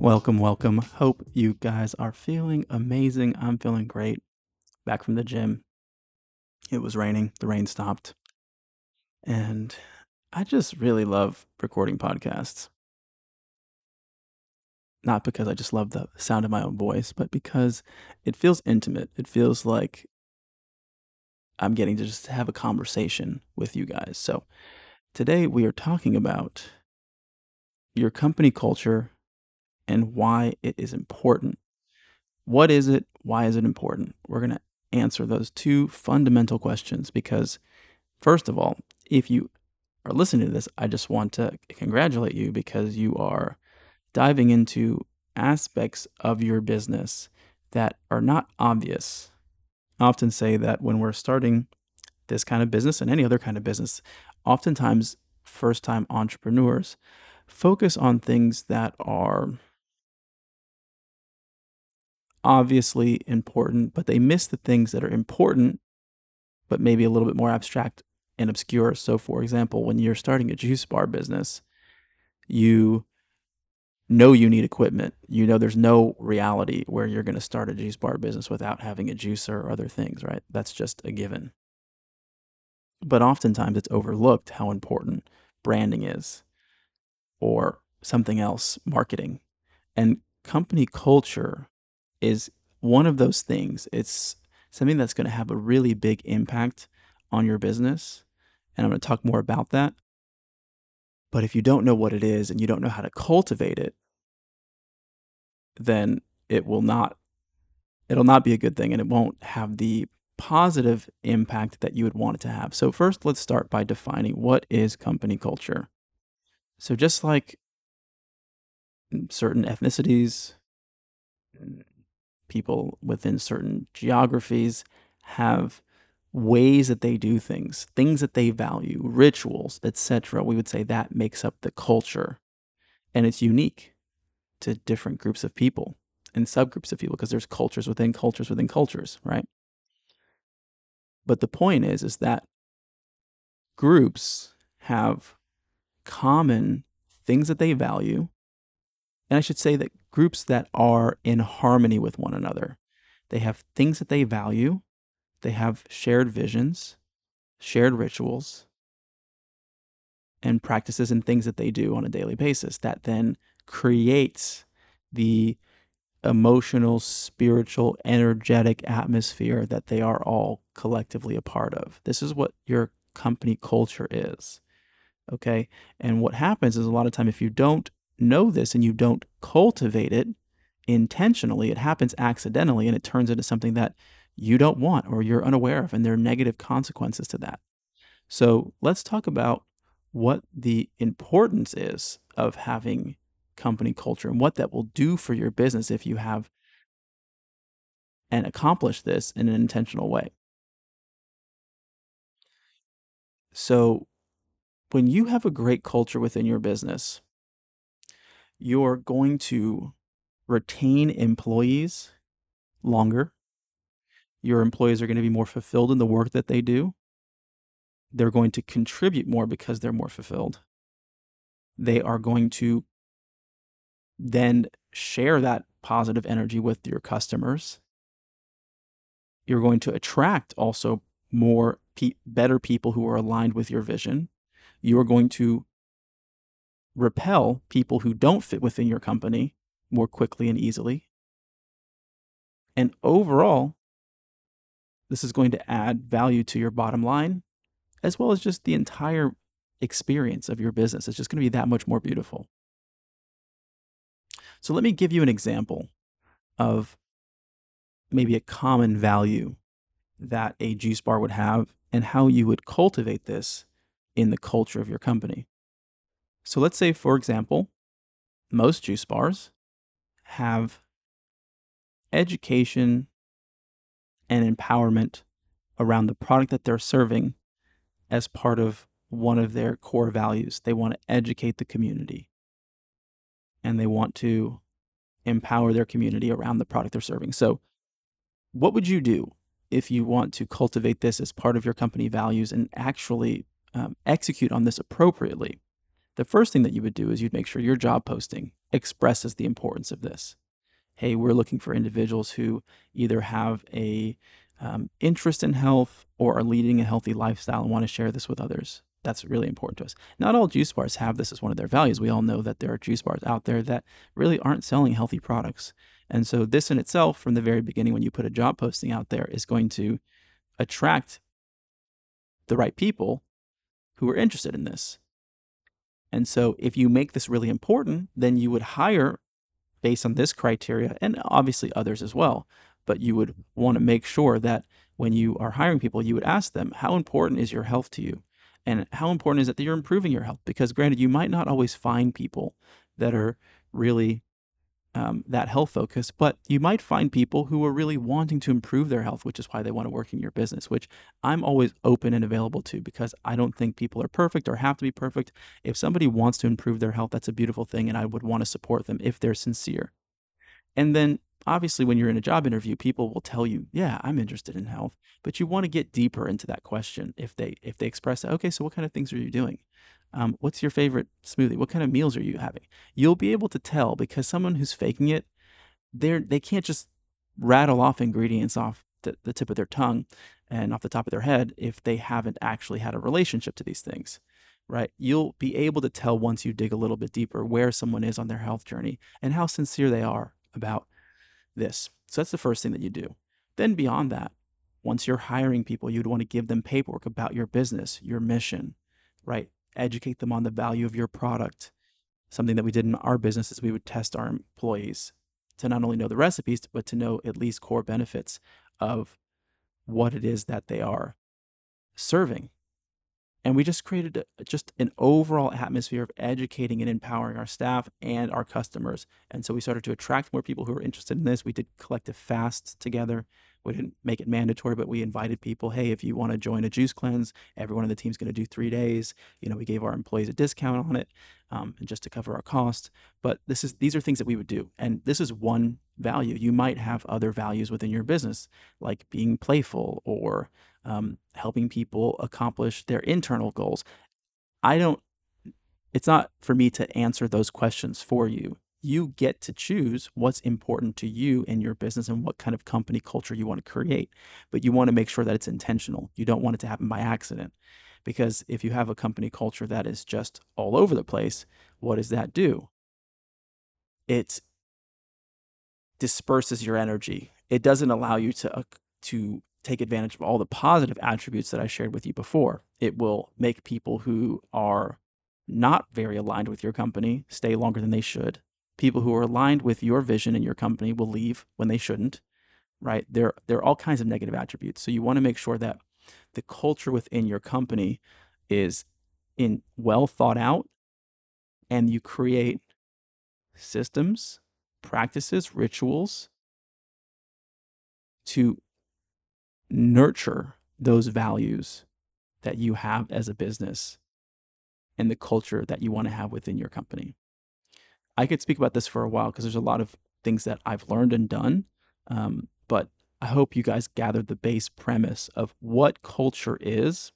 Welcome, welcome. Hope you guys are feeling amazing. I'm feeling great. Back from the gym. It was raining, the rain stopped. And I just really love recording podcasts. Not because I just love the sound of my own voice, but because it feels intimate. It feels like I'm getting to just have a conversation with you guys. So today we are talking about your company culture and why it is important. What is it? Why is it important? We're going to answer those two fundamental questions because, first of all, if you are listening to this, I just want to congratulate you because you are diving into aspects of your business that are not obvious I often say that when we're starting this kind of business and any other kind of business, oftentimes first time entrepreneurs focus on things that are obviously important, but they miss the things that are important, but maybe a little bit more abstract and obscure. So, for example, when you're starting a juice bar business, you know you need equipment. You know there's no reality where you're going to start a juice bar business without having a juicer or other things, right? That's just a given. But oftentimes it's overlooked how important branding is or something else, marketing. And company culture is one of those things. It's something that's going to have a really big impact on your business. And I'm going to talk more about that. But if you don't know what it is and you don't know how to cultivate it, then it will not it'll not be a good thing and it won't have the positive impact that you would want it to have. So first let's start by defining what is company culture. So just like certain ethnicities, people within certain geographies have ways that they do things, things that they value, rituals, etc. We would say that makes up the culture. And it's unique to different groups of people and subgroups of people because there's cultures within cultures within cultures, right? But the point is is that groups have common things that they value. And I should say that groups that are in harmony with one another. They have things that they value they have shared visions, shared rituals, and practices and things that they do on a daily basis that then creates the emotional, spiritual, energetic atmosphere that they are all collectively a part of. This is what your company culture is. Okay. And what happens is a lot of time, if you don't know this and you don't cultivate it intentionally, it happens accidentally and it turns into something that you don't want or you're unaware of, and there are negative consequences to that. So let's talk about what the importance is of having company culture and what that will do for your business if you have and accomplish this in an intentional way. So, when you have a great culture within your business, you're going to retain employees longer your employees are going to be more fulfilled in the work that they do. They're going to contribute more because they're more fulfilled. They are going to then share that positive energy with your customers. You're going to attract also more pe- better people who are aligned with your vision. You are going to repel people who don't fit within your company more quickly and easily. And overall, this is going to add value to your bottom line, as well as just the entire experience of your business. It's just going to be that much more beautiful. So, let me give you an example of maybe a common value that a juice bar would have and how you would cultivate this in the culture of your company. So let's say, for example, most juice bars have education and empowerment around the product that they're serving as part of one of their core values. They want to educate the community and they want to empower their community around the product they're serving. So, what would you do if you want to cultivate this as part of your company values and actually um, execute on this appropriately? The first thing that you would do is you'd make sure your job posting expresses the importance of this. Hey, we're looking for individuals who either have a um, interest in health or are leading a healthy lifestyle and want to share this with others. That's really important to us. Not all juice bars have this as one of their values. We all know that there are juice bars out there that really aren't selling healthy products. And so, this in itself, from the very beginning, when you put a job posting out there, is going to attract the right people who are interested in this. And so, if you make this really important, then you would hire based on this criteria and obviously others as well but you would want to make sure that when you are hiring people, you would ask them, how important is your health to you? And how important is it that you're improving your health? Because granted, you might not always find people that are really um, that health focus, but you might find people who are really wanting to improve their health, which is why they want to work in your business, which I'm always open and available to because I don't think people are perfect or have to be perfect. If somebody wants to improve their health, that's a beautiful thing, and I would want to support them if they're sincere. And then obviously when you're in a job interview people will tell you yeah i'm interested in health but you want to get deeper into that question if they if they express okay so what kind of things are you doing um, what's your favorite smoothie what kind of meals are you having you'll be able to tell because someone who's faking it they're they can't just rattle off ingredients off the, the tip of their tongue and off the top of their head if they haven't actually had a relationship to these things right? You'll be able to tell once you dig a little bit deeper where someone is on their health journey and how sincere they are about this. So that's the first thing that you do. Then beyond that, once you're hiring people, you'd want to give them paperwork about your business, your mission, right? Educate them on the value of your product. Something that we did in our business is we would test our employees to not only know the recipes, but to know at least core benefits of what it is that they are serving and we just created a, just an overall atmosphere of educating and empowering our staff and our customers. And so we started to attract more people who were interested in this. We did collective fasts together. We didn't make it mandatory, but we invited people. Hey, if you want to join a juice cleanse, everyone on the team's going to do three days. You know, we gave our employees a discount on it, um, and just to cover our costs. But this is these are things that we would do, and this is one value. You might have other values within your business, like being playful or um, helping people accomplish their internal goals. I don't. It's not for me to answer those questions for you you get to choose what's important to you in your business and what kind of company culture you want to create. But you want to make sure that it's intentional. You don't want it to happen by accident. Because if you have a company culture that is just all over the place, what does that do? It disperses your energy. It doesn't allow you to, uh, to take advantage of all the positive attributes that I shared with you before. It will make people who are not very aligned with your company stay longer than they should people who are aligned with your vision and your company will leave when they shouldn't right? There there are all kinds of negative attributes. So you want to make sure that the culture within your company is in well thought out and you create systems practices rituals to nurture those values that you have as a business and the culture that you want to have within your company I could speak about this for a while because there's a lot of things that I've learned and done. Um, but I hope you guys gathered the base premise of what culture is,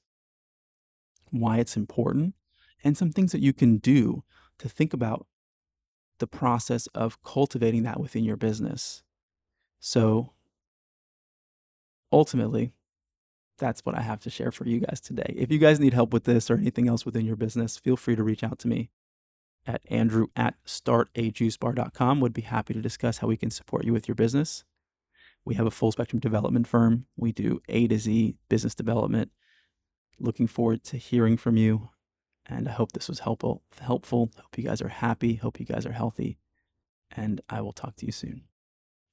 why it's important, and some things that you can do to think about the process of cultivating that within your business. So ultimately, that's what I have to share for you guys today. If you guys need help with this or anything else within your business, feel free to reach out to me at andrew at startajuicebar.com would be happy to discuss how we can support you with your business. We have a full spectrum development firm. We do A to Z business development. Looking forward to hearing from you. And I hope this was helpful. Helpful. Hope you guys are happy. Hope you guys are healthy. And I will talk to you soon.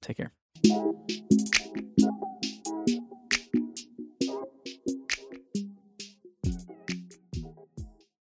Take care.